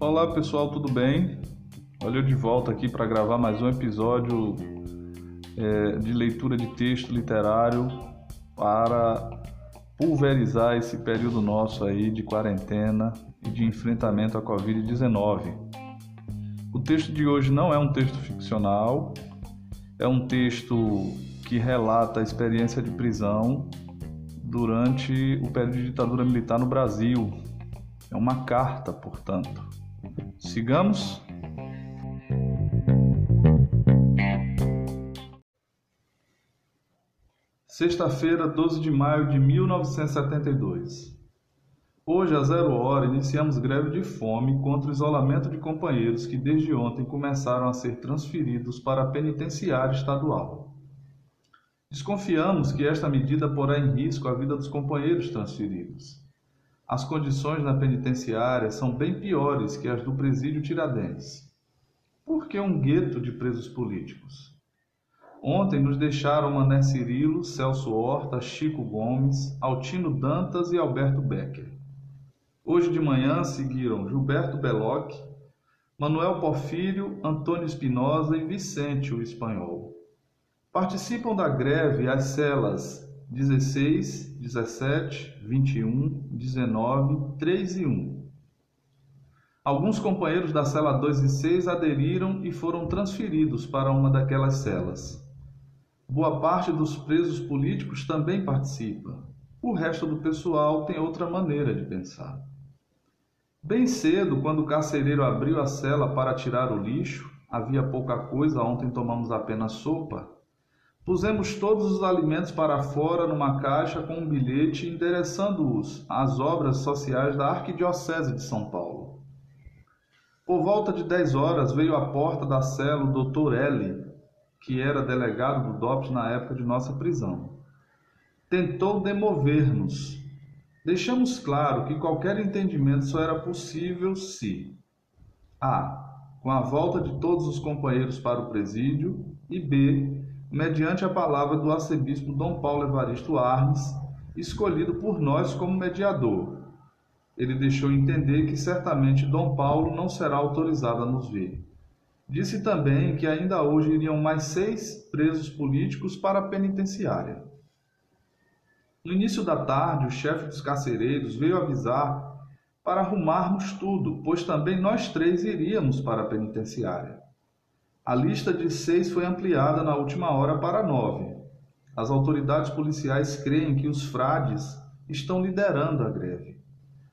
Olá pessoal, tudo bem? Olha eu de volta aqui para gravar mais um episódio é, de leitura de texto literário para pulverizar esse período nosso aí de quarentena e de enfrentamento à Covid-19. O texto de hoje não é um texto ficcional, é um texto que relata a experiência de prisão durante o período de ditadura militar no Brasil. É uma carta, portanto. Sigamos? Sexta-feira, 12 de maio de 1972. Hoje, às zero hora, iniciamos greve de fome contra o isolamento de companheiros que desde ontem começaram a ser transferidos para a penitenciária estadual. Desconfiamos que esta medida porá em risco a vida dos companheiros transferidos. As condições na penitenciária são bem piores que as do presídio Tiradentes. Por que um gueto de presos políticos? Ontem nos deixaram Mané Cirilo, Celso Horta, Chico Gomes, Altino Dantas e Alberto Becker. Hoje de manhã seguiram Gilberto Belloc, Manuel Porfírio, Antônio Espinosa e Vicente o Espanhol. Participam da greve as celas 16, 17, 21, 19, 3 e 1. Alguns companheiros da cela 2 e 6 aderiram e foram transferidos para uma daquelas celas. Boa parte dos presos políticos também participa. O resto do pessoal tem outra maneira de pensar. Bem cedo, quando o carcereiro abriu a cela para tirar o lixo, havia pouca coisa, ontem tomamos apenas sopa. Pusemos todos os alimentos para fora numa caixa com um bilhete endereçando-os às obras sociais da Arquidiocese de São Paulo. Por volta de 10 horas veio à porta da cela o Dr. L, que era delegado do DOPS na época de nossa prisão. Tentou demover-nos, Deixamos claro que qualquer entendimento só era possível se a. com a volta de todos os companheiros para o presídio e b. mediante a palavra do arcebispo Dom Paulo Evaristo Arnes, escolhido por nós como mediador. Ele deixou entender que certamente Dom Paulo não será autorizado a nos ver. Disse também que ainda hoje iriam mais seis presos políticos para a penitenciária. No início da tarde, o chefe dos carcereiros veio avisar para arrumarmos tudo, pois também nós três iríamos para a penitenciária. A lista de seis foi ampliada na última hora para nove. As autoridades policiais creem que os frades estão liderando a greve.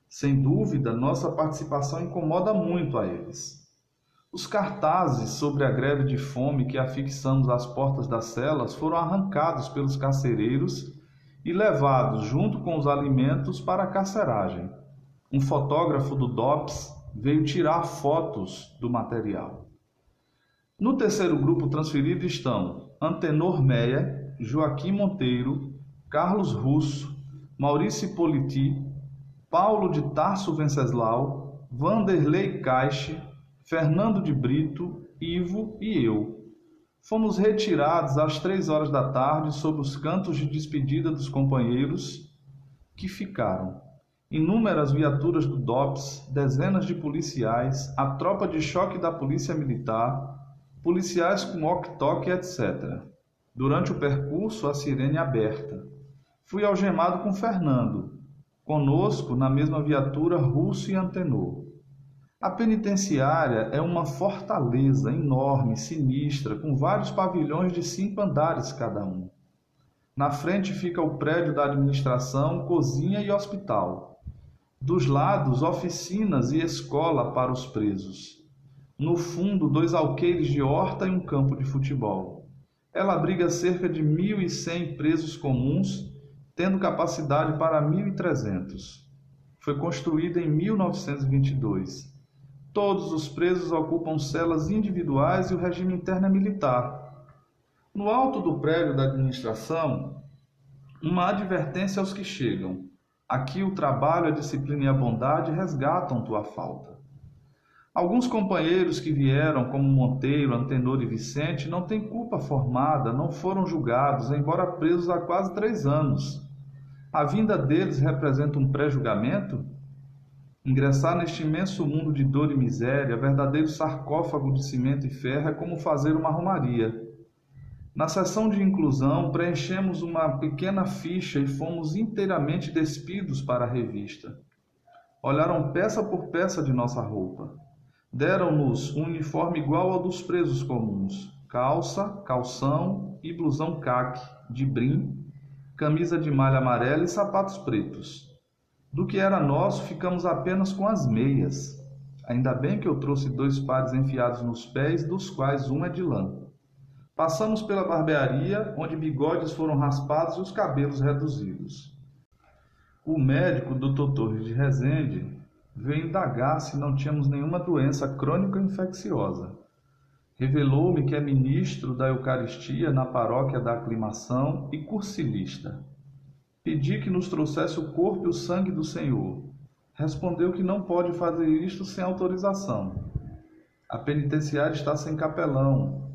Sem dúvida, nossa participação incomoda muito a eles. Os cartazes sobre a greve de fome que afixamos às portas das celas foram arrancados pelos carcereiros e levados junto com os alimentos para a carceragem. Um fotógrafo do DOPS veio tirar fotos do material. No terceiro grupo transferido estão Antenor Meia, Joaquim Monteiro, Carlos Russo, Maurício Politi, Paulo de Tarso Venceslau, Vanderlei Caixe, Fernando de Brito, Ivo e eu. Fomos retirados às três horas da tarde sob os cantos de despedida dos companheiros que ficaram. Inúmeras viaturas do DOPS, dezenas de policiais, a tropa de choque da Polícia Militar, policiais com ok-tok, etc. Durante o percurso, a sirene aberta. Fui algemado com Fernando. Conosco, na mesma viatura, Russo e Antenor. A penitenciária é uma fortaleza enorme, sinistra, com vários pavilhões de cinco andares cada um. Na frente fica o prédio da administração, cozinha e hospital. Dos lados, oficinas e escola para os presos. No fundo, dois alqueires de horta e um campo de futebol. Ela abriga cerca de 1.100 presos comuns, tendo capacidade para 1.300. Foi construída em 1922 Todos os presos ocupam celas individuais e o regime interno é militar. No alto do prédio da administração, uma advertência aos que chegam. Aqui o trabalho, a disciplina e a bondade resgatam tua falta. Alguns companheiros que vieram, como Monteiro, Antenor e Vicente, não têm culpa formada, não foram julgados, embora presos há quase três anos. A vinda deles representa um pré-julgamento? Ingressar neste imenso mundo de dor e miséria, verdadeiro sarcófago de cimento e ferro, é como fazer uma romaria. Na sessão de inclusão, preenchemos uma pequena ficha e fomos inteiramente despidos para a revista. Olharam peça por peça de nossa roupa. Deram-nos um uniforme igual ao dos presos comuns: calça, calção e blusão caque, de brim, camisa de malha amarela e sapatos pretos. Do que era nosso, ficamos apenas com as meias. Ainda bem que eu trouxe dois pares enfiados nos pés, dos quais um é de lã. Passamos pela barbearia, onde bigodes foram raspados e os cabelos reduzidos. O médico, Dr. De Rezende, veio indagar se não tínhamos nenhuma doença crônica infecciosa. Revelou-me que é ministro da Eucaristia na paróquia da Aclimação e cursilista. Pedi que nos trouxesse o corpo e o sangue do Senhor. Respondeu que não pode fazer isto sem autorização. A penitenciária está sem capelão.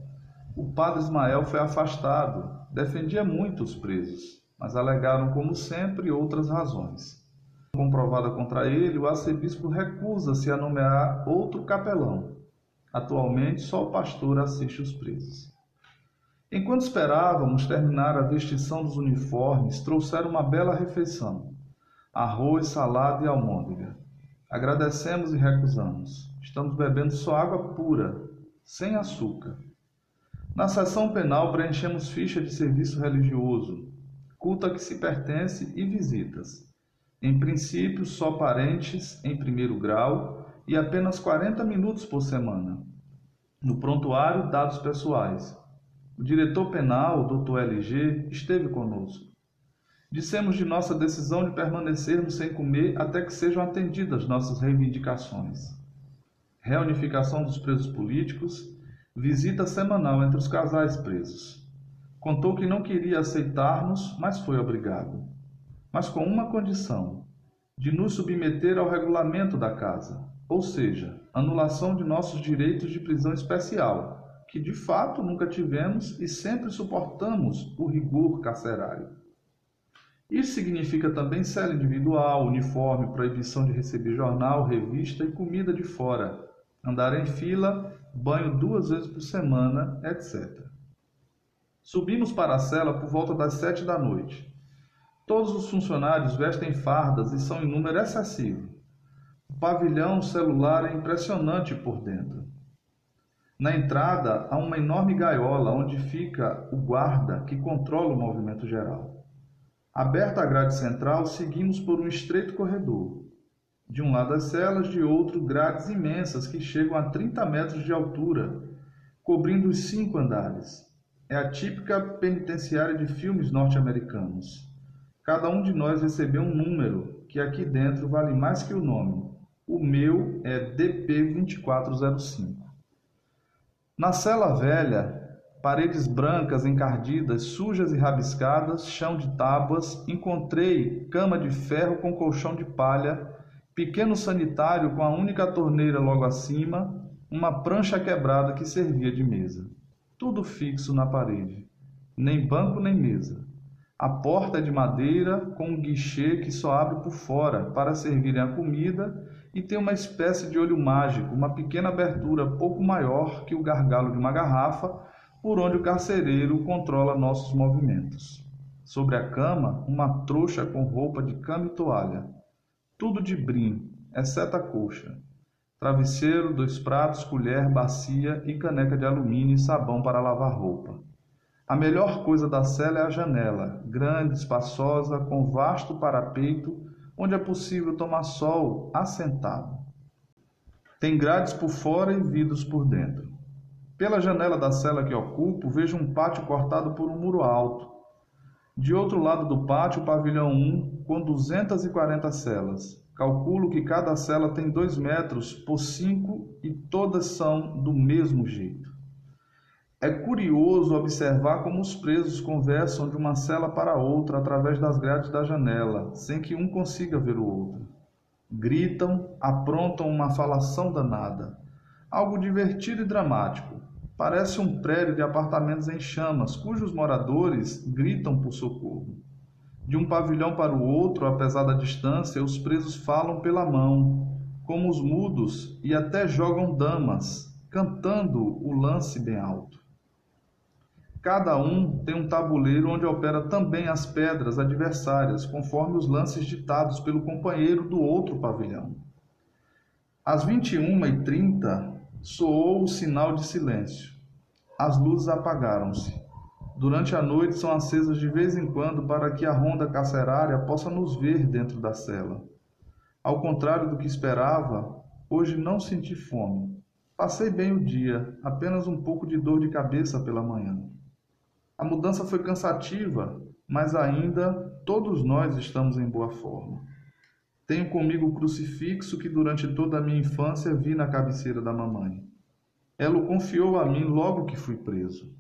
O padre Ismael foi afastado. Defendia muito os presos, mas alegaram, como sempre, outras razões. Comprovada contra ele, o arcebispo recusa-se a nomear outro capelão. Atualmente, só o pastor assiste os presos. Enquanto esperávamos terminar a vestição dos uniformes, trouxeram uma bela refeição: arroz, salada e almôndega. Agradecemos e recusamos. Estamos bebendo só água pura, sem açúcar. Na sessão penal, preenchemos ficha de serviço religioso, culto a que se pertence e visitas. Em princípio, só parentes em primeiro grau e apenas 40 minutos por semana. No prontuário, dados pessoais. O diretor penal, Dr. LG, esteve conosco. Dissemos de nossa decisão de permanecermos sem comer até que sejam atendidas nossas reivindicações. Reunificação dos presos políticos, visita semanal entre os casais presos. Contou que não queria aceitar-nos, mas foi obrigado. Mas com uma condição: de nos submeter ao regulamento da casa ou seja, anulação de nossos direitos de prisão especial, que de fato nunca tivemos e sempre suportamos o rigor carcerário. Isso significa também cela individual, uniforme, proibição de receber jornal, revista e comida de fora, andar em fila, banho duas vezes por semana, etc. Subimos para a cela por volta das sete da noite. Todos os funcionários vestem fardas e são em número excessivo. O pavilhão celular é impressionante por dentro. Na entrada há uma enorme gaiola onde fica o guarda que controla o movimento geral. Aberta a grade central, seguimos por um estreito corredor. De um lado as celas, de outro grades imensas que chegam a 30 metros de altura, cobrindo os cinco andares. É a típica penitenciária de filmes norte-americanos. Cada um de nós recebeu um número que aqui dentro vale mais que o nome. O meu é DP2405. Na cela velha, paredes brancas encardidas, sujas e rabiscadas, chão de tábuas, encontrei cama de ferro com colchão de palha, pequeno sanitário com a única torneira logo acima, uma prancha quebrada que servia de mesa. Tudo fixo na parede, nem banco nem mesa. A porta é de madeira com um guichê que só abre por fora para servirem a comida e tem uma espécie de olho mágico, uma pequena abertura pouco maior que o gargalo de uma garrafa, por onde o carcereiro controla nossos movimentos. Sobre a cama, uma trouxa com roupa de cama e toalha. Tudo de brim, exceto a coxa. Travesseiro, dois pratos, colher, bacia e caneca de alumínio e sabão para lavar roupa. A melhor coisa da cela é a janela, grande, espaçosa, com vasto parapeito onde é possível tomar sol assentado. Tem grades por fora e vidros por dentro. Pela janela da cela que ocupo, vejo um pátio cortado por um muro alto. De outro lado do pátio, o pavilhão 1, com 240 celas. Calculo que cada cela tem 2 metros por 5 e todas são do mesmo jeito. É curioso observar como os presos conversam de uma cela para outra através das grades da janela, sem que um consiga ver o outro. Gritam, aprontam uma falação danada. Algo divertido e dramático. Parece um prédio de apartamentos em chamas, cujos moradores gritam por socorro. De um pavilhão para o outro, apesar da distância, os presos falam pela mão, como os mudos, e até jogam damas, cantando o lance bem alto. Cada um tem um tabuleiro onde opera também as pedras adversárias, conforme os lances ditados pelo companheiro do outro pavilhão. Às 21h30 soou o sinal de silêncio. As luzes apagaram-se. Durante a noite são acesas de vez em quando para que a ronda carcerária possa nos ver dentro da cela. Ao contrário do que esperava, hoje não senti fome. Passei bem o dia, apenas um pouco de dor de cabeça pela manhã. A mudança foi cansativa, mas ainda todos nós estamos em boa forma. Tenho comigo o crucifixo que durante toda a minha infância vi na cabeceira da mamãe. Ela o confiou a mim logo que fui preso.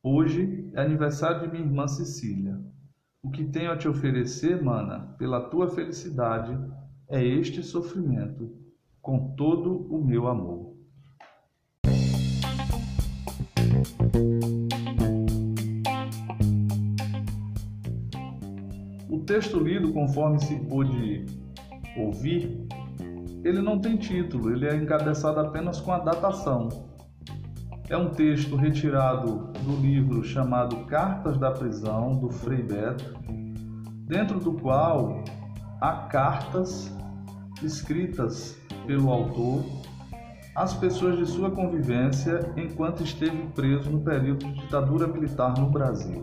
Hoje é aniversário de minha irmã Cecília. O que tenho a te oferecer, mana, pela tua felicidade, é este sofrimento, com todo o meu amor. Texto lido, conforme se pôde ouvir, ele não tem título, ele é encabeçado apenas com a datação. É um texto retirado do livro chamado Cartas da Prisão, do Frei Beto, dentro do qual há cartas escritas pelo autor às pessoas de sua convivência enquanto esteve preso no período de ditadura militar no Brasil.